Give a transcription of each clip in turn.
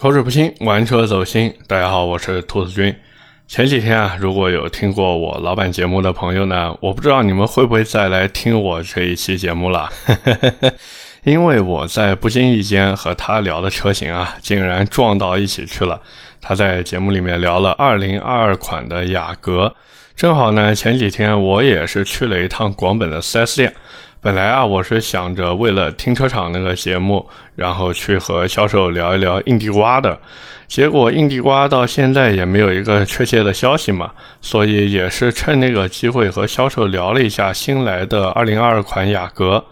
口齿不清，玩车走心。大家好，我是兔子君。前几天啊，如果有听过我老板节目的朋友呢，我不知道你们会不会再来听我这一期节目了。因为我在不经意间和他聊的车型啊，竟然撞到一起去了。他在节目里面聊了2022款的雅阁，正好呢，前几天我也是去了一趟广本的 4S 店。本来啊，我是想着为了停车场那个节目，然后去和销售聊一聊印地瓜的，结果印地瓜到现在也没有一个确切的消息嘛，所以也是趁那个机会和销售聊了一下新来的2022款雅阁。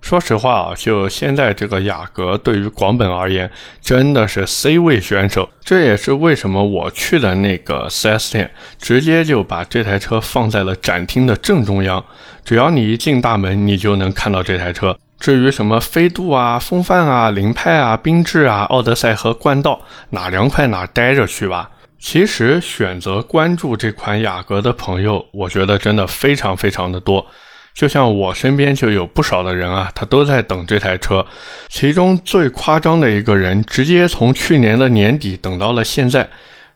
说实话啊，就现在这个雅阁对于广本而言，真的是 C 位选手。这也是为什么我去的那个 4S 店，直接就把这台车放在了展厅的正中央。只要你一进大门，你就能看到这台车。至于什么飞度啊、风范啊、凌派啊、缤智啊、奥德赛和冠道，哪凉快哪待着去吧。其实选择关注这款雅阁的朋友，我觉得真的非常非常的多。就像我身边就有不少的人啊，他都在等这台车。其中最夸张的一个人，直接从去年的年底等到了现在。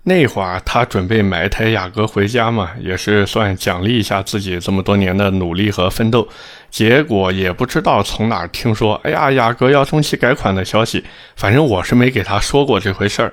那会儿他准备买一台雅阁回家嘛，也是算奖励一下自己这么多年的努力和奋斗。结果也不知道从哪儿听说，哎呀，雅阁要中期改款的消息。反正我是没给他说过这回事儿。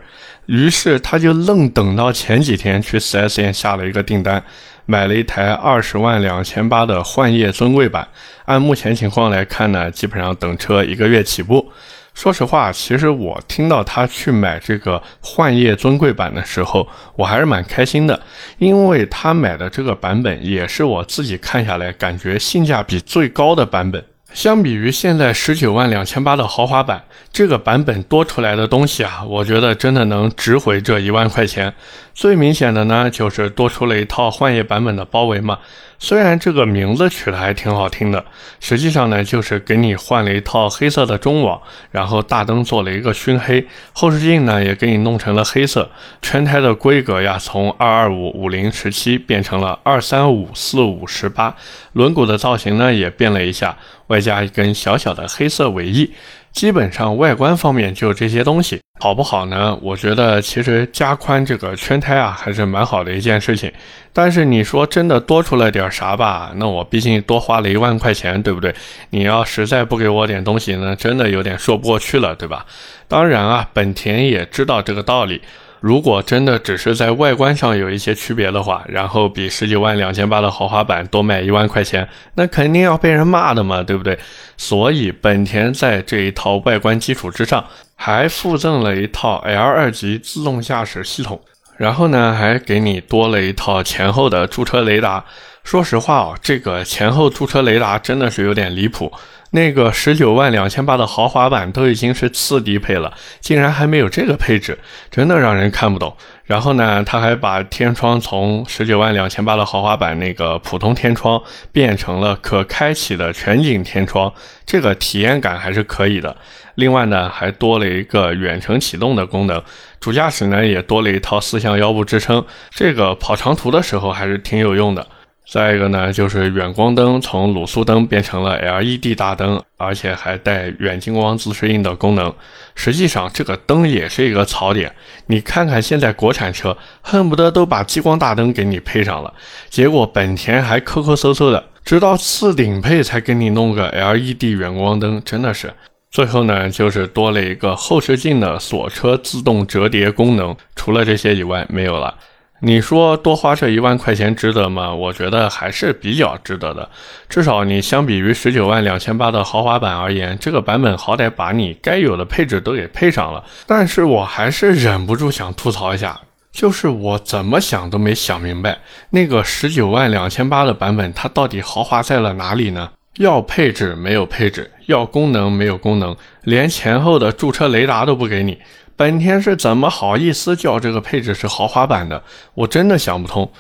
于是他就愣等到前几天去 4S 店下了一个订单。买了一台二十万两千八的幻夜尊贵版，按目前情况来看呢，基本上等车一个月起步。说实话，其实我听到他去买这个幻夜尊贵版的时候，我还是蛮开心的，因为他买的这个版本也是我自己看下来感觉性价比最高的版本。相比于现在十九万两千八的豪华版，这个版本多出来的东西啊，我觉得真的能值回这一万块钱。最明显的呢，就是多出了一套幻夜版本的包围嘛。虽然这个名字取得还挺好听的，实际上呢，就是给你换了一套黑色的中网，然后大灯做了一个熏黑，后视镜呢也给你弄成了黑色，全台的规格呀从二二五五零十七变成了二三五四五十八，轮毂的造型呢也变了一下，外加一根小小的黑色尾翼。基本上外观方面就这些东西，好不好呢？我觉得其实加宽这个圈胎啊，还是蛮好的一件事情。但是你说真的多出了点啥吧？那我毕竟多花了一万块钱，对不对？你要实在不给我点东西呢，真的有点说不过去了，对吧？当然啊，本田也知道这个道理。如果真的只是在外观上有一些区别的话，然后比十九万两千八的豪华版多卖一万块钱，那肯定要被人骂的嘛，对不对？所以本田在这一套外观基础之上，还附赠了一套 L 二级自动驾驶系统，然后呢，还给你多了一套前后的驻车雷达。说实话哦，这个前后驻车雷达真的是有点离谱。那个十九万两千八的豪华版都已经是次低配了，竟然还没有这个配置，真的让人看不懂。然后呢，他还把天窗从十九万两千八的豪华版那个普通天窗变成了可开启的全景天窗，这个体验感还是可以的。另外呢，还多了一个远程启动的功能，主驾驶呢也多了一套四向腰部支撑，这个跑长途的时候还是挺有用的。再一个呢，就是远光灯从卤素灯变成了 LED 大灯，而且还带远近光自适应的功能。实际上，这个灯也是一个槽点。你看看现在国产车，恨不得都把激光大灯给你配上了，结果本田还抠抠搜搜的，直到次顶配才给你弄个 LED 远光灯，真的是。最后呢，就是多了一个后视镜的锁车自动折叠功能，除了这些以外，没有了。你说多花这一万块钱值得吗？我觉得还是比较值得的。至少你相比于十九万两千八的豪华版而言，这个版本好歹把你该有的配置都给配上了。但是我还是忍不住想吐槽一下，就是我怎么想都没想明白，那个十九万两千八的版本它到底豪华在了哪里呢？要配置没有配置，要功能没有功能，连前后的驻车雷达都不给你。本田是怎么好意思叫这个配置是豪华版的？我真的想不通。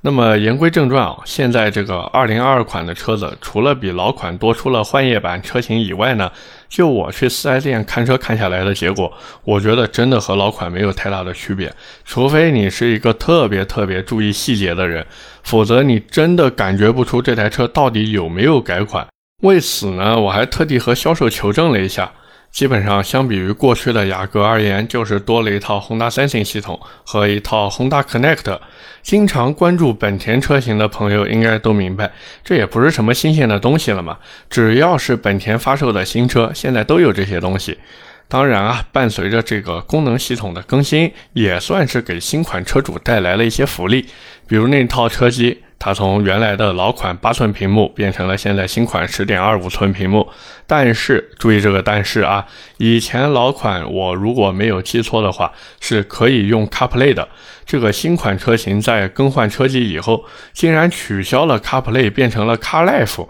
那么言归正传啊，现在这个二零二二款的车子，除了比老款多出了幻夜版车型以外呢，就我去四 S 店看车看下来的结果，我觉得真的和老款没有太大的区别。除非你是一个特别特别注意细节的人，否则你真的感觉不出这台车到底有没有改款。为此呢，我还特地和销售求证了一下。基本上相比于过去的雅阁而言，就是多了一套 Honda Sensing 系统和一套 Honda Connect。经常关注本田车型的朋友应该都明白，这也不是什么新鲜的东西了嘛。只要是本田发售的新车，现在都有这些东西。当然啊，伴随着这个功能系统的更新，也算是给新款车主带来了一些福利，比如那套车机。它从原来的老款八寸屏幕变成了现在新款十点二五寸屏幕，但是注意这个但是啊，以前老款我如果没有记错的话是可以用 CarPlay 的，这个新款车型在更换车机以后，竟然取消了 CarPlay，变成了 CarLife。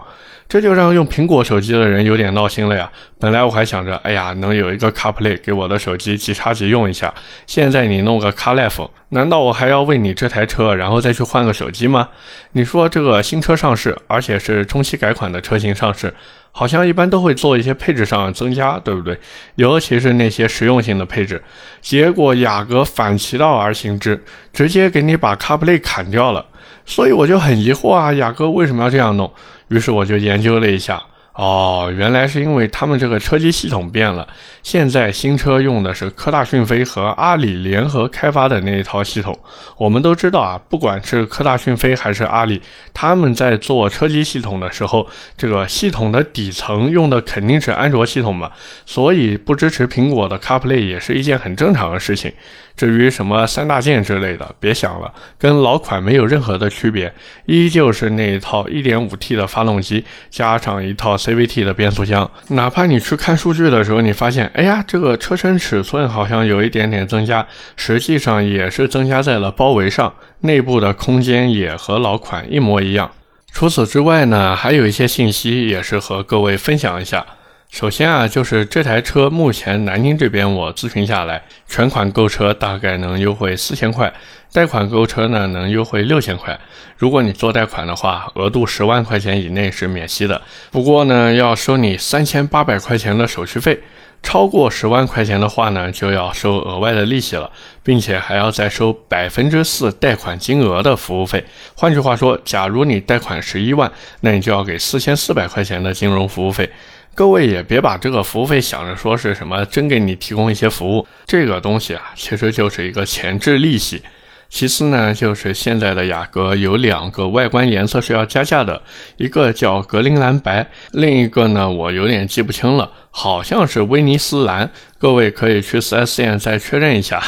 这就让用苹果手机的人有点闹心了呀！本来我还想着，哎呀，能有一个 CarPlay 给我的手机即插即用一下。现在你弄个 CarLife，难道我还要为你这台车然后再去换个手机吗？你说这个新车上市，而且是中期改款的车型上市，好像一般都会做一些配置上增加，对不对？尤其是那些实用性的配置。结果雅阁反其道而行之，直接给你把 CarPlay 砍掉了。所以我就很疑惑啊，雅阁为什么要这样弄？于是我就研究了一下。哦，原来是因为他们这个车机系统变了。现在新车用的是科大讯飞和阿里联合开发的那一套系统。我们都知道啊，不管是科大讯飞还是阿里，他们在做车机系统的时候，这个系统的底层用的肯定是安卓系统嘛，所以不支持苹果的 CarPlay 也是一件很正常的事情。至于什么三大件之类的，别想了，跟老款没有任何的区别，依旧是那一套 1.5T 的发动机加上一套 CVT 的变速箱。哪怕你去看数据的时候，你发现，哎呀，这个车身尺寸好像有一点点增加，实际上也是增加在了包围上，内部的空间也和老款一模一样。除此之外呢，还有一些信息也是和各位分享一下。首先啊，就是这台车目前南京这边我咨询下来，全款购车大概能优惠四千块，贷款购车呢能优惠六千块。如果你做贷款的话，额度十万块钱以内是免息的，不过呢要收你三千八百块钱的手续费，超过十万块钱的话呢就要收额外的利息了，并且还要再收百分之四贷款金额的服务费。换句话说，假如你贷款十一万，那你就要给四千四百块钱的金融服务费。各位也别把这个服务费想着说是什么真给你提供一些服务，这个东西啊，其实就是一个前置利息。其次呢，就是现在的雅阁有两个外观颜色是要加价的，一个叫格陵兰白，另一个呢我有点记不清了，好像是威尼斯蓝。各位可以去 4S 店再确认一下。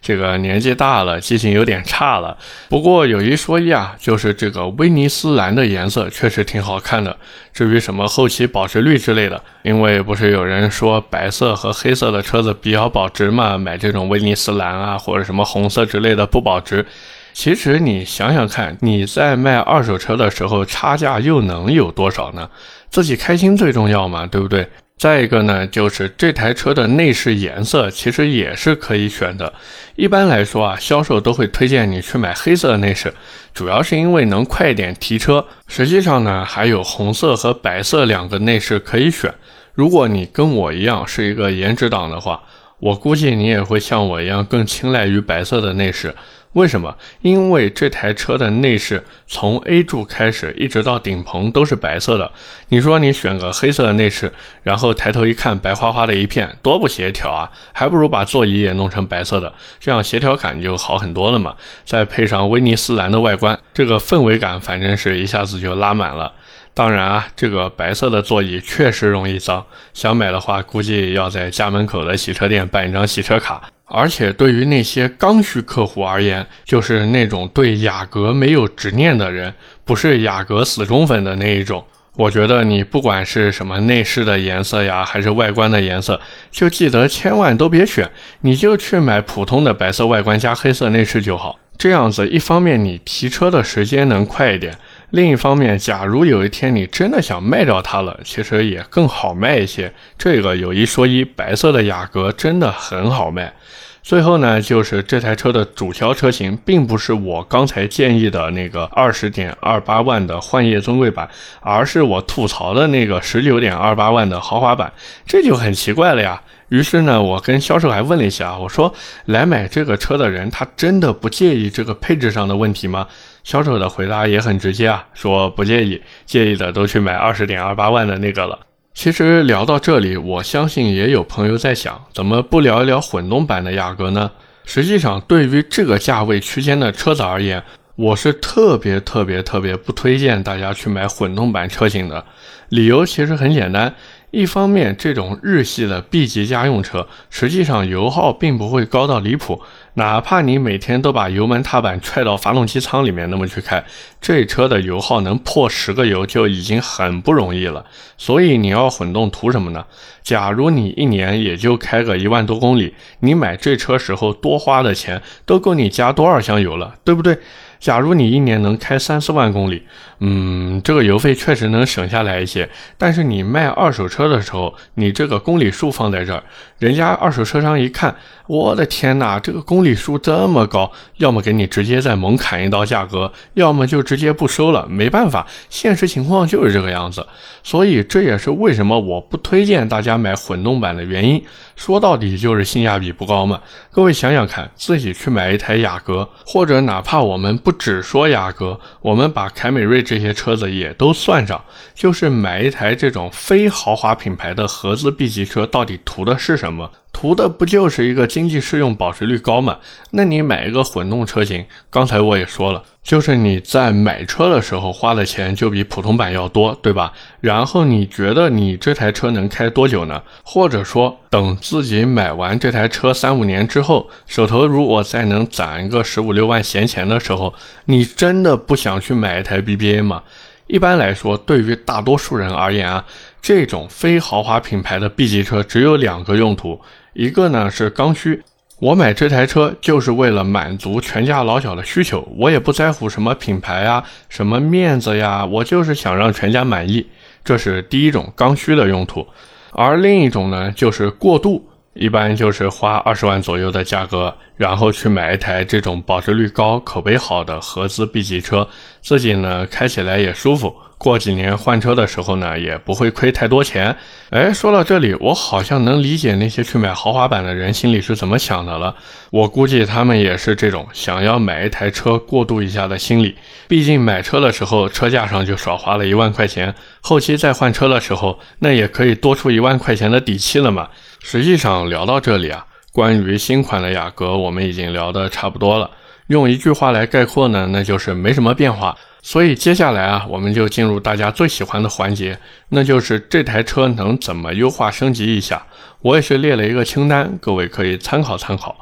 这个年纪大了，记性有点差了。不过有一说一啊，就是这个威尼斯蓝的颜色确实挺好看的。至于什么后期保值率之类的，因为不是有人说白色和黑色的车子比较保值嘛，买这种威尼斯蓝啊或者什么红色之类的不保值。其实你想想看，你在卖二手车的时候，差价又能有多少呢？自己开心最重要嘛，对不对？再一个呢，就是这台车的内饰颜色其实也是可以选的。一般来说啊，销售都会推荐你去买黑色的内饰，主要是因为能快点提车。实际上呢，还有红色和白色两个内饰可以选。如果你跟我一样是一个颜值党的话，我估计你也会像我一样更青睐于白色的内饰。为什么？因为这台车的内饰从 A 柱开始一直到顶棚都是白色的。你说你选个黑色的内饰，然后抬头一看白花花的一片，多不协调啊！还不如把座椅也弄成白色的，这样协调感就好很多了嘛。再配上威尼斯蓝的外观，这个氛围感反正是一下子就拉满了。当然啊，这个白色的座椅确实容易脏，想买的话估计要在家门口的洗车店办一张洗车卡。而且对于那些刚需客户而言，就是那种对雅阁没有执念的人，不是雅阁死忠粉的那一种。我觉得你不管是什么内饰的颜色呀，还是外观的颜色，就记得千万都别选，你就去买普通的白色外观加黑色内饰就好。这样子，一方面你提车的时间能快一点。另一方面，假如有一天你真的想卖掉它了，其实也更好卖一些。这个有一说一，白色的雅阁真的很好卖。最后呢，就是这台车的主销车型，并不是我刚才建议的那个二十点二八万的幻夜尊贵版，而是我吐槽的那个十九点二八万的豪华版，这就很奇怪了呀。于是呢，我跟销售还问了一下，我说来买这个车的人，他真的不介意这个配置上的问题吗？销售的回答也很直接啊，说不介意，介意的都去买二十点二八万的那个了。其实聊到这里，我相信也有朋友在想，怎么不聊一聊混动版的雅阁呢？实际上，对于这个价位区间的车子而言，我是特别特别特别不推荐大家去买混动版车型的。理由其实很简单。一方面，这种日系的 B 级家用车，实际上油耗并不会高到离谱，哪怕你每天都把油门踏板踹到发动机舱里面那么去开，这车的油耗能破十个油就已经很不容易了。所以你要混动图什么呢？假如你一年也就开个一万多公里，你买这车时候多花的钱都够你加多少箱油了，对不对？假如你一年能开三四万公里，嗯，这个油费确实能省下来一些。但是你卖二手车的时候，你这个公里数放在这儿，人家二手车商一看，我的天哪，这个公里数这么高，要么给你直接再猛砍一刀价格，要么就直接不收了。没办法，现实情况就是这个样子。所以这也是为什么我不推荐大家买混动版的原因。说到底就是性价比不高嘛。各位想想看，自己去买一台雅阁，或者哪怕我们不只说雅阁，我们把凯美瑞这些车子也都算上，就是买一台这种非豪华品牌的合资 B 级车，到底图的是什么？图的不就是一个经济适用、保值率高嘛？那你买一个混动车型，刚才我也说了，就是你在买车的时候花的钱就比普通版要多，对吧？然后你觉得你这台车能开多久呢？或者说，等自己买完这台车三五年之后，手头如果再能攒一个十五六万闲钱的时候，你真的不想去买一台 BBA 吗？一般来说，对于大多数人而言啊，这种非豪华品牌的 B 级车只有两个用途。一个呢是刚需，我买这台车就是为了满足全家老小的需求，我也不在乎什么品牌呀、什么面子呀，我就是想让全家满意，这是第一种刚需的用途。而另一种呢，就是过度，一般就是花二十万左右的价格，然后去买一台这种保值率高、口碑好的合资 B 级车，自己呢开起来也舒服。过几年换车的时候呢，也不会亏太多钱。哎，说到这里，我好像能理解那些去买豪华版的人心里是怎么想的了。我估计他们也是这种想要买一台车过渡一下的心理。毕竟买车的时候车价上就少花了一万块钱，后期再换车的时候，那也可以多出一万块钱的底气了嘛。实际上聊到这里啊，关于新款的雅阁，我们已经聊得差不多了。用一句话来概括呢，那就是没什么变化。所以接下来啊，我们就进入大家最喜欢的环节，那就是这台车能怎么优化升级一下。我也是列了一个清单，各位可以参考参考。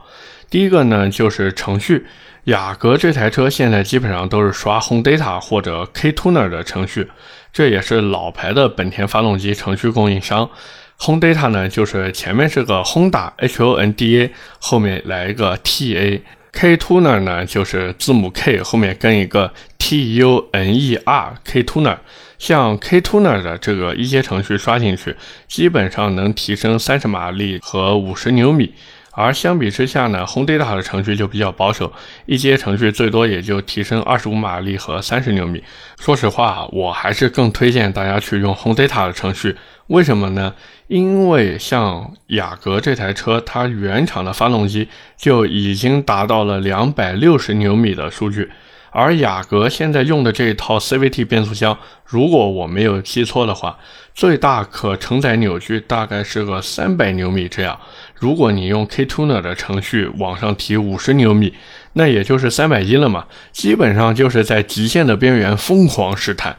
第一个呢，就是程序。雅阁这台车现在基本上都是刷 Home Data 或者 K-Tuner 的程序，这也是老牌的本田发动机程序供应商。Home Data 呢，就是前面是个 Honda H O N D A，后面来一个 T A。K-Tuner 呢，就是字母 K 后面跟一个 T-U-N-E-R，K-Tuner。像 K-Tuner 的这个一阶程序刷进去，基本上能提升三十马力和五十牛米。而相比之下呢，Home Data 的程序就比较保守，一阶程序最多也就提升二十五马力和三十牛米。说实话，我还是更推荐大家去用 Home Data 的程序。为什么呢？因为像雅阁这台车，它原厂的发动机就已经达到了两百六十牛米的数据，而雅阁现在用的这一套 CVT 变速箱，如果我没有记错的话，最大可承载扭矩大概是个三百牛米这样。如果你用 K-Tuner 的程序往上提五十牛米，那也就是三百一了嘛，基本上就是在极限的边缘疯狂试探。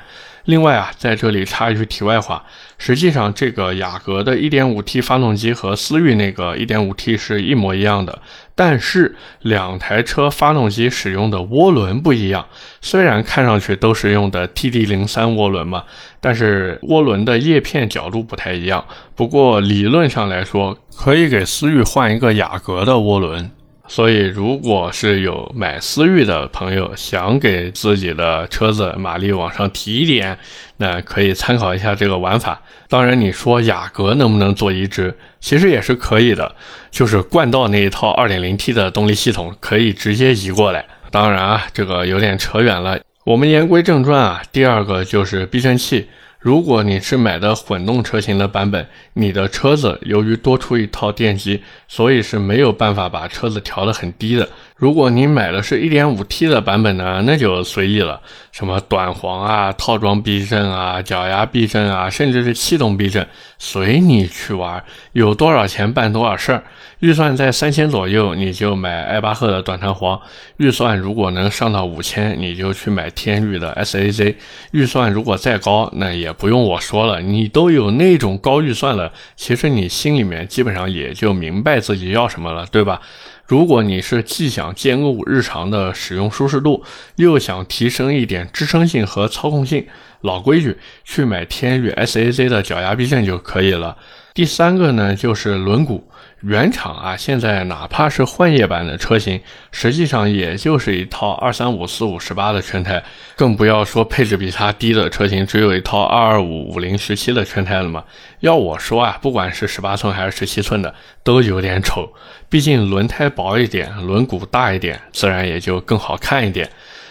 另外啊，在这里插一句题外话，实际上这个雅阁的 1.5T 发动机和思域那个 1.5T 是一模一样的，但是两台车发动机使用的涡轮不一样。虽然看上去都是用的 TD03 涡轮嘛，但是涡轮的叶片角度不太一样。不过理论上来说，可以给思域换一个雅阁的涡轮。所以，如果是有买思域的朋友想给自己的车子马力往上提一点，那可以参考一下这个玩法。当然，你说雅阁能不能做移植，其实也是可以的，就是冠道那一套 2.0T 的动力系统可以直接移过来。当然啊，这个有点扯远了。我们言归正传啊，第二个就是避震器。如果你是买的混动车型的版本，你的车子由于多出一套电机，所以是没有办法把车子调得很低的。如果你买的是一点五 T 的版本呢，那就随意了，什么短簧啊、套装避震啊、脚牙避震啊，甚至是气动避震，随你去玩，有多少钱办多少事儿。预算在三千左右，你就买艾巴赫的短弹簧；预算如果能上到五千，你就去买天域的 SAZ；预算如果再高，那也不用我说了，你都有那种高预算了，其实你心里面基本上也就明白自己要什么了，对吧？如果你是既想兼顾日常的使用舒适度，又想提升一点支撑性和操控性，老规矩，去买天域 SAZ 的脚牙避震就可以了。第三个呢，就是轮毂。原厂啊，现在哪怕是换页版的车型，实际上也就是一套二三五四五十八的圈胎，更不要说配置比它低的车型，只有一套二二五五零十七的圈胎了嘛。要我说啊，不管是十八寸还是十七寸的，都有点丑。毕竟轮胎薄一点，轮毂大一点，自然也就更好看一点。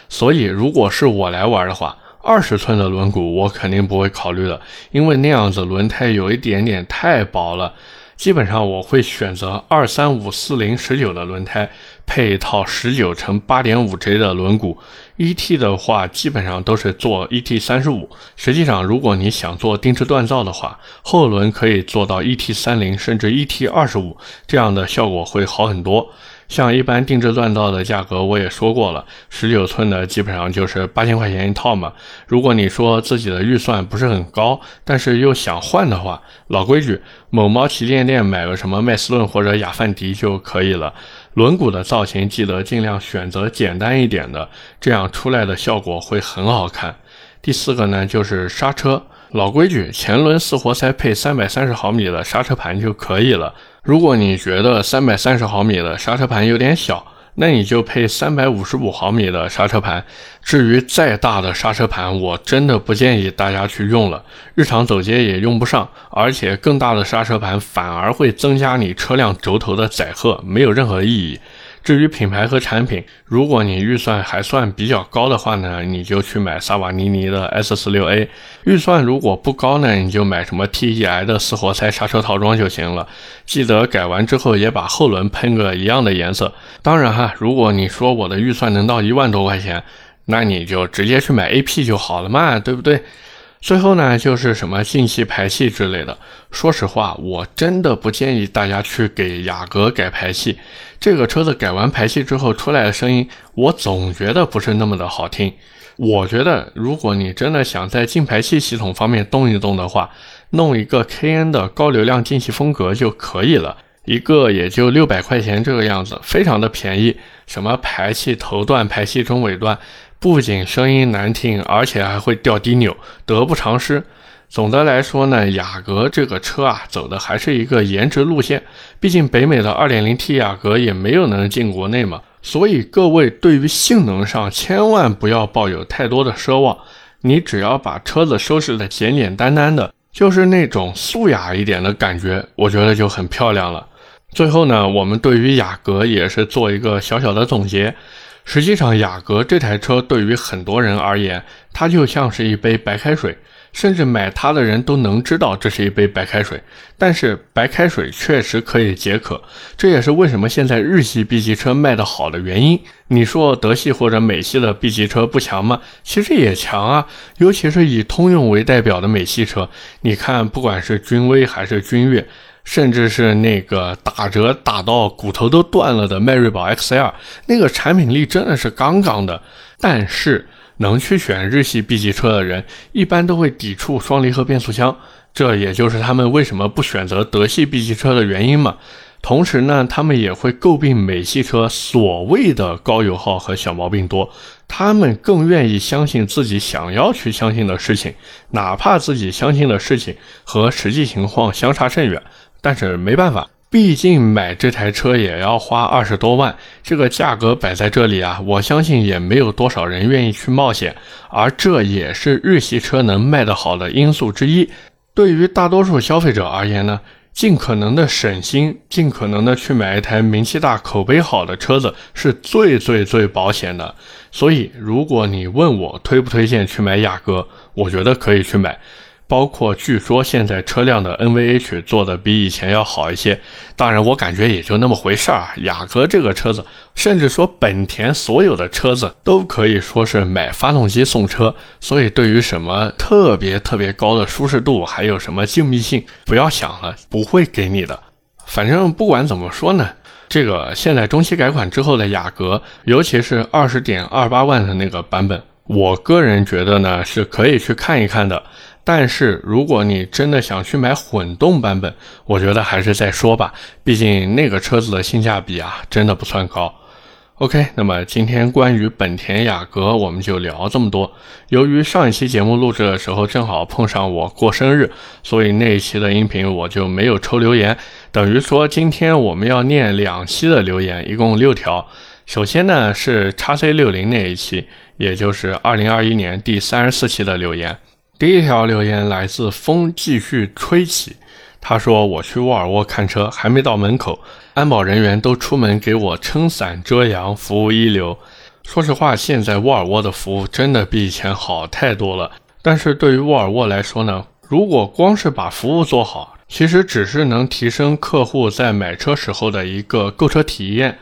所以，如果是我来玩的话，二十寸的轮毂我肯定不会考虑的，因为那样子轮胎有一点点太薄了。基本上我会选择二三五四零十九的轮胎，配一套十九乘八点五 J 的轮毂。E-T 的话，基本上都是做 E-T 三十五。实际上，如果你想做定制锻造的话，后轮可以做到 E-T 三零甚至 E-T 二十五，这样的效果会好很多。像一般定制锻造的价格，我也说过了，十九寸的基本上就是八千块钱一套嘛。如果你说自己的预算不是很高，但是又想换的话，老规矩，某猫旗舰店买个什么麦斯顿或者雅范迪就可以了。轮毂的造型记得尽量选择简单一点的，这样出来的效果会很好看。第四个呢，就是刹车，老规矩，前轮四活塞配三百三十毫米的刹车盘就可以了。如果你觉得三百三十毫米的刹车盘有点小，那你就配三百五十五毫米的刹车盘。至于再大的刹车盘，我真的不建议大家去用了，日常走街也用不上，而且更大的刹车盘反而会增加你车辆轴头的载荷，没有任何意义。至于品牌和产品，如果你预算还算比较高的话呢，你就去买萨瓦尼尼的 S 四六 A；预算如果不高呢，你就买什么 TEI 的四活塞刹车套装就行了。记得改完之后也把后轮喷个一样的颜色。当然哈，如果你说我的预算能到一万多块钱，那你就直接去买 AP 就好了嘛，对不对？最后呢，就是什么进气、排气之类的。说实话，我真的不建议大家去给雅阁改排气。这个车子改完排气之后出来的声音，我总觉得不是那么的好听。我觉得，如果你真的想在进排气系统方面动一动的话，弄一个 KN 的高流量进气风格就可以了，一个也就六百块钱这个样子，非常的便宜。什么排气头段、排气中尾段。不仅声音难听，而且还会掉低扭，得不偿失。总的来说呢，雅阁这个车啊，走的还是一个颜值路线。毕竟北美的 2.0T 雅阁也没有能进国内嘛，所以各位对于性能上千万不要抱有太多的奢望。你只要把车子收拾的简简单单的，就是那种素雅一点的感觉，我觉得就很漂亮了。最后呢，我们对于雅阁也是做一个小小的总结。实际上，雅阁这台车对于很多人而言，它就像是一杯白开水，甚至买它的人都能知道这是一杯白开水。但是，白开水确实可以解渴，这也是为什么现在日系 B 级车卖得好的原因。你说德系或者美系的 B 级车不强吗？其实也强啊，尤其是以通用为代表的美系车，你看，不管是君威还是君越。甚至是那个打折打到骨头都断了的迈锐宝 XL，那个产品力真的是杠杠的。但是能去选日系 B 级车的人，一般都会抵触双离合变速箱，这也就是他们为什么不选择德系 B 级车的原因嘛。同时呢，他们也会诟病美系车所谓的高油耗和小毛病多，他们更愿意相信自己想要去相信的事情，哪怕自己相信的事情和实际情况相差甚远。但是没办法，毕竟买这台车也要花二十多万，这个价格摆在这里啊，我相信也没有多少人愿意去冒险，而这也是日系车能卖得好的因素之一。对于大多数消费者而言呢，尽可能的省心，尽可能的去买一台名气大、口碑好的车子，是最最最保险的。所以，如果你问我推不推荐去买雅阁，我觉得可以去买。包括据说现在车辆的 NVH 做的比以前要好一些。当然，我感觉也就那么回事儿。雅阁这个车子，甚至说本田所有的车子都可以说是买发动机送车，所以对于什么特别特别高的舒适度，还有什么静谧性，不要想了，不会给你的。反正不管怎么说呢。这个现在中期改款之后的雅阁，尤其是二十点二八万的那个版本，我个人觉得呢是可以去看一看的。但是如果你真的想去买混动版本，我觉得还是再说吧，毕竟那个车子的性价比啊真的不算高。OK，那么今天关于本田雅阁我们就聊这么多。由于上一期节目录制的时候正好碰上我过生日，所以那一期的音频我就没有抽留言，等于说今天我们要念两期的留言，一共六条。首先呢是叉 C 六零那一期，也就是二零二一年第三十四期的留言。第一条留言来自风继续吹起。他说：“我去沃尔沃看车，还没到门口，安保人员都出门给我撑伞遮阳，服务一流。说实话，现在沃尔沃的服务真的比以前好太多了。但是对于沃尔沃来说呢，如果光是把服务做好，其实只是能提升客户在买车时候的一个购车体验。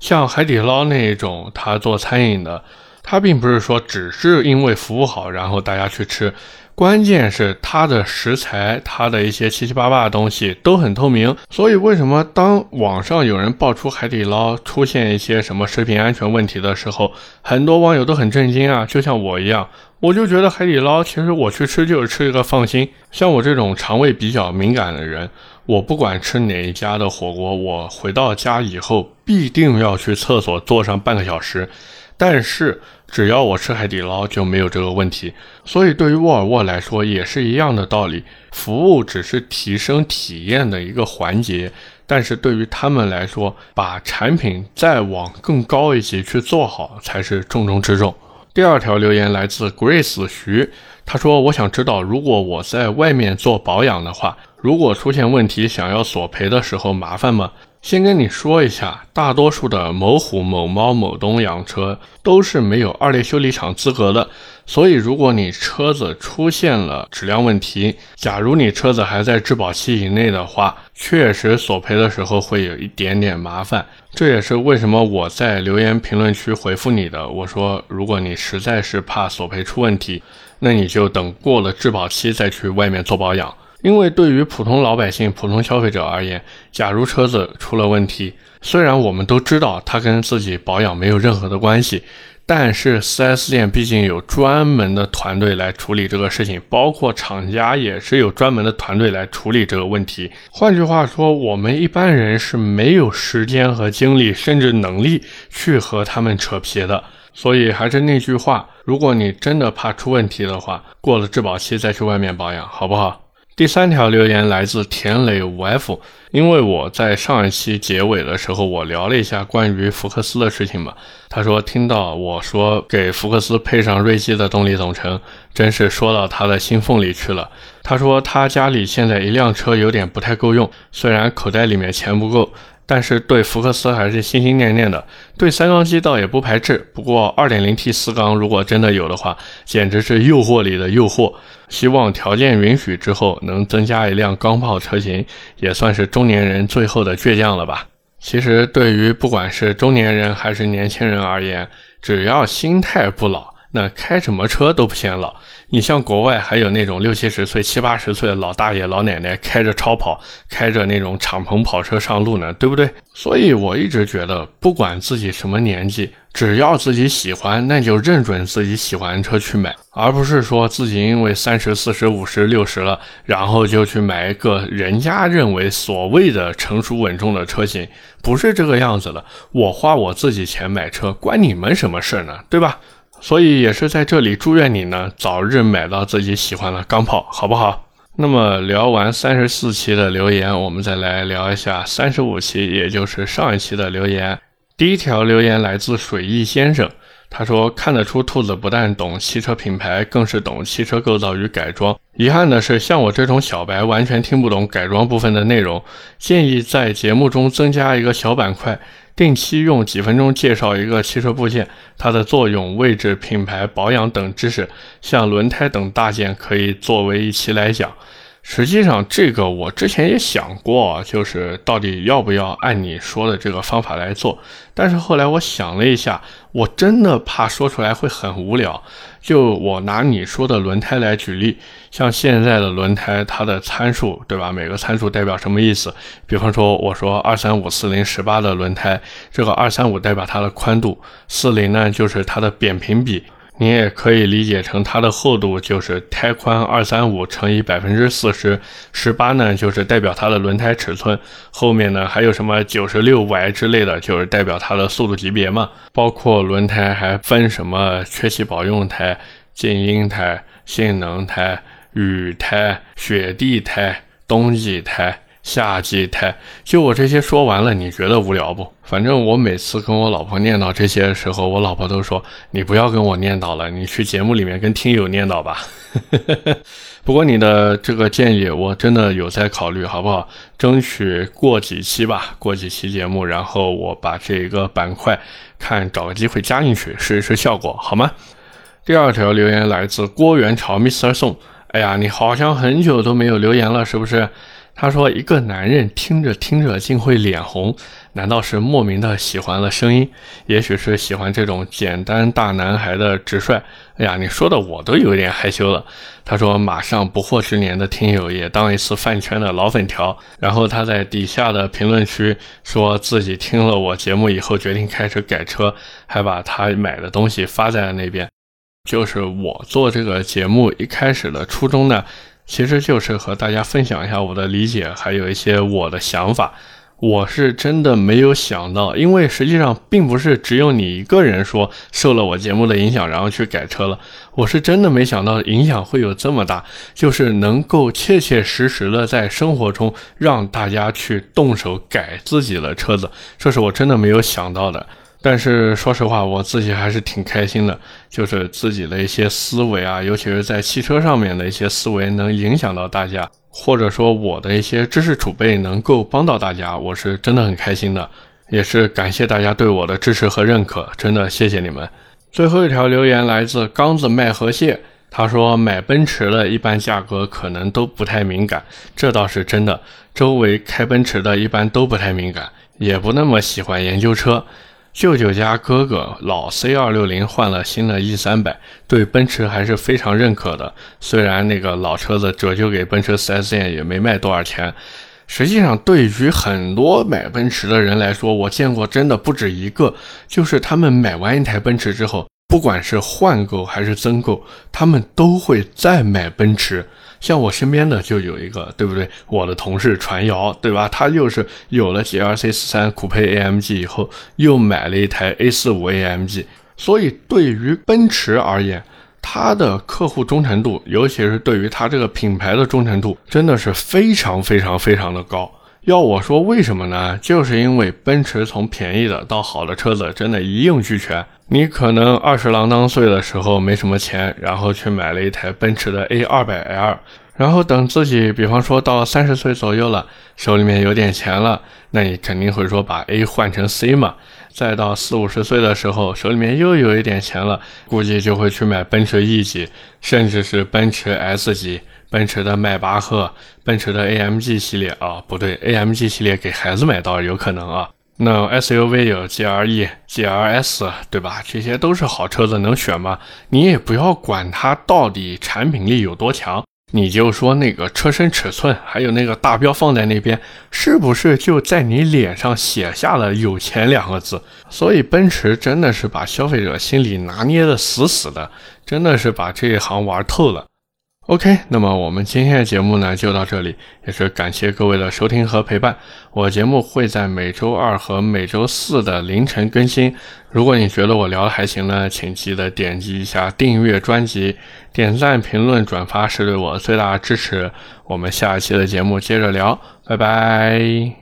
像海底捞那种，他做餐饮的，他并不是说只是因为服务好，然后大家去吃。”关键是它的食材，它的一些七七八八的东西都很透明，所以为什么当网上有人爆出海底捞出现一些什么食品安全问题的时候，很多网友都很震惊啊？就像我一样，我就觉得海底捞其实我去吃就是吃一个放心。像我这种肠胃比较敏感的人，我不管吃哪一家的火锅，我回到家以后必定要去厕所坐上半个小时。但是只要我吃海底捞就没有这个问题，所以对于沃尔沃来说也是一样的道理，服务只是提升体验的一个环节，但是对于他们来说，把产品再往更高一级去做好才是重中之重。第二条留言来自 Grace 徐，他说：“我想知道，如果我在外面做保养的话，如果出现问题想要索赔的时候麻烦吗？”先跟你说一下，大多数的某虎、某猫、某东养车都是没有二类修理厂资格的，所以如果你车子出现了质量问题，假如你车子还在质保期以内的话，确实索赔的时候会有一点点麻烦。这也是为什么我在留言评论区回复你的，我说如果你实在是怕索赔出问题，那你就等过了质保期再去外面做保养。因为对于普通老百姓、普通消费者而言，假如车子出了问题，虽然我们都知道它跟自己保养没有任何的关系，但是 4S 店毕竟有专门的团队来处理这个事情，包括厂家也是有专门的团队来处理这个问题。换句话说，我们一般人是没有时间和精力，甚至能力去和他们扯皮的。所以还是那句话，如果你真的怕出问题的话，过了质保期再去外面保养，好不好？第三条留言来自田磊五 F，因为我在上一期结尾的时候，我聊了一下关于福克斯的事情嘛。他说听到我说给福克斯配上锐际的动力总成，真是说到他的心缝里去了。他说他家里现在一辆车有点不太够用，虽然口袋里面钱不够。但是对福克斯还是心心念念的，对三缸机倒也不排斥。不过二点零 T 四缸如果真的有的话，简直是诱惑里的诱惑。希望条件允许之后能增加一辆钢炮车型，也算是中年人最后的倔强了吧。其实对于不管是中年人还是年轻人而言，只要心态不老，那开什么车都不显老。你像国外还有那种六七十岁、七八十岁的老大爷、老奶奶开着超跑、开着那种敞篷跑车上路呢，对不对？所以我一直觉得，不管自己什么年纪，只要自己喜欢，那就认准自己喜欢的车去买，而不是说自己因为三十四十、五十六十了，然后就去买一个人家认为所谓的成熟稳重的车型，不是这个样子的。我花我自己钱买车，关你们什么事呢？对吧？所以也是在这里祝愿你呢，早日买到自己喜欢的钢炮，好不好？那么聊完三十四期的留言，我们再来聊一下三十五期，也就是上一期的留言。第一条留言来自水翼先生，他说看得出兔子不但懂汽车品牌，更是懂汽车构造与改装。遗憾的是，像我这种小白，完全听不懂改装部分的内容，建议在节目中增加一个小板块。定期用几分钟介绍一个汽车部件，它的作用、位置、品牌、保养等知识，像轮胎等大件可以作为一期来讲。实际上，这个我之前也想过，就是到底要不要按你说的这个方法来做。但是后来我想了一下，我真的怕说出来会很无聊。就我拿你说的轮胎来举例，像现在的轮胎，它的参数，对吧？每个参数代表什么意思？比方说，我说二三五四零十八的轮胎，这个二三五代表它的宽度，四零呢就是它的扁平比。你也可以理解成它的厚度就是胎宽二三五乘以百分之四十，十八呢就是代表它的轮胎尺寸，后面呢还有什么九十六 Y 之类的，就是代表它的速度级别嘛。包括轮胎还分什么缺气保用胎、静音胎、性能胎、雨胎、雪地胎、冬季胎。夏季胎，就我这些说完了，你觉得无聊不？反正我每次跟我老婆念叨这些的时候，我老婆都说你不要跟我念叨了，你去节目里面跟听友念叨吧。不过你的这个建议我真的有在考虑，好不好？争取过几期吧，过几期节目，然后我把这个板块看找个机会加进去试一试效果，好吗？第二条留言来自郭元朝 Mr. 宋，哎呀，你好像很久都没有留言了，是不是？他说：“一个男人听着听着竟会脸红，难道是莫名的喜欢了声音？也许是喜欢这种简单大男孩的直率。”哎呀，你说的我都有点害羞了。他说：“马上不惑之年的听友也当一次饭圈的老粉条。”然后他在底下的评论区说自己听了我节目以后决定开始改车，还把他买的东西发在了那边。就是我做这个节目一开始的初衷呢。其实就是和大家分享一下我的理解，还有一些我的想法。我是真的没有想到，因为实际上并不是只有你一个人说受了我节目的影响，然后去改车了。我是真的没想到影响会有这么大，就是能够切切实实的在生活中让大家去动手改自己的车子，这是我真的没有想到的。但是说实话，我自己还是挺开心的，就是自己的一些思维啊，尤其是在汽车上面的一些思维，能影响到大家，或者说我的一些知识储备能够帮到大家，我是真的很开心的，也是感谢大家对我的支持和认可，真的谢谢你们。最后一条留言来自刚子卖河蟹，他说买奔驰的一般价格可能都不太敏感，这倒是真的，周围开奔驰的一般都不太敏感，也不那么喜欢研究车。舅舅家哥哥老 C 二六零换了新的 E 三百，对奔驰还是非常认可的。虽然那个老车子折旧给奔驰 4S 店也没卖多少钱，实际上对于很多买奔驰的人来说，我见过真的不止一个，就是他们买完一台奔驰之后，不管是换购还是增购，他们都会再买奔驰。像我身边的就有一个，对不对？我的同事传谣，对吧？他就是有了 GLC 四三酷配 AMG 以后，又买了一台 A 四五 AMG。所以对于奔驰而言，它的客户忠诚度，尤其是对于它这个品牌的忠诚度，真的是非常非常非常的高。要我说为什么呢？就是因为奔驰从便宜的到好的车子，真的一应俱全。你可能二十郎当岁的时候没什么钱，然后去买了一台奔驰的 A 二百 L，然后等自己，比方说到三十岁左右了，手里面有点钱了，那你肯定会说把 A 换成 C 嘛。再到四五十岁的时候，手里面又有一点钱了，估计就会去买奔驰 E 级，甚至是奔驰 S 级，奔驰的迈巴赫，奔驰的 AMG 系列啊，不对，AMG 系列给孩子买倒是有可能啊。那 SUV 有 G R E、GLS，对吧？这些都是好车子，能选吗？你也不要管它到底产品力有多强，你就说那个车身尺寸，还有那个大标放在那边，是不是就在你脸上写下了“有钱”两个字？所以奔驰真的是把消费者心里拿捏的死死的，真的是把这一行玩透了。OK，那么我们今天的节目呢就到这里，也是感谢各位的收听和陪伴。我节目会在每周二和每周四的凌晨更新。如果你觉得我聊的还行呢，请记得点击一下订阅专辑，点赞、评论、转发是对我最大的支持。我们下一期的节目接着聊，拜拜。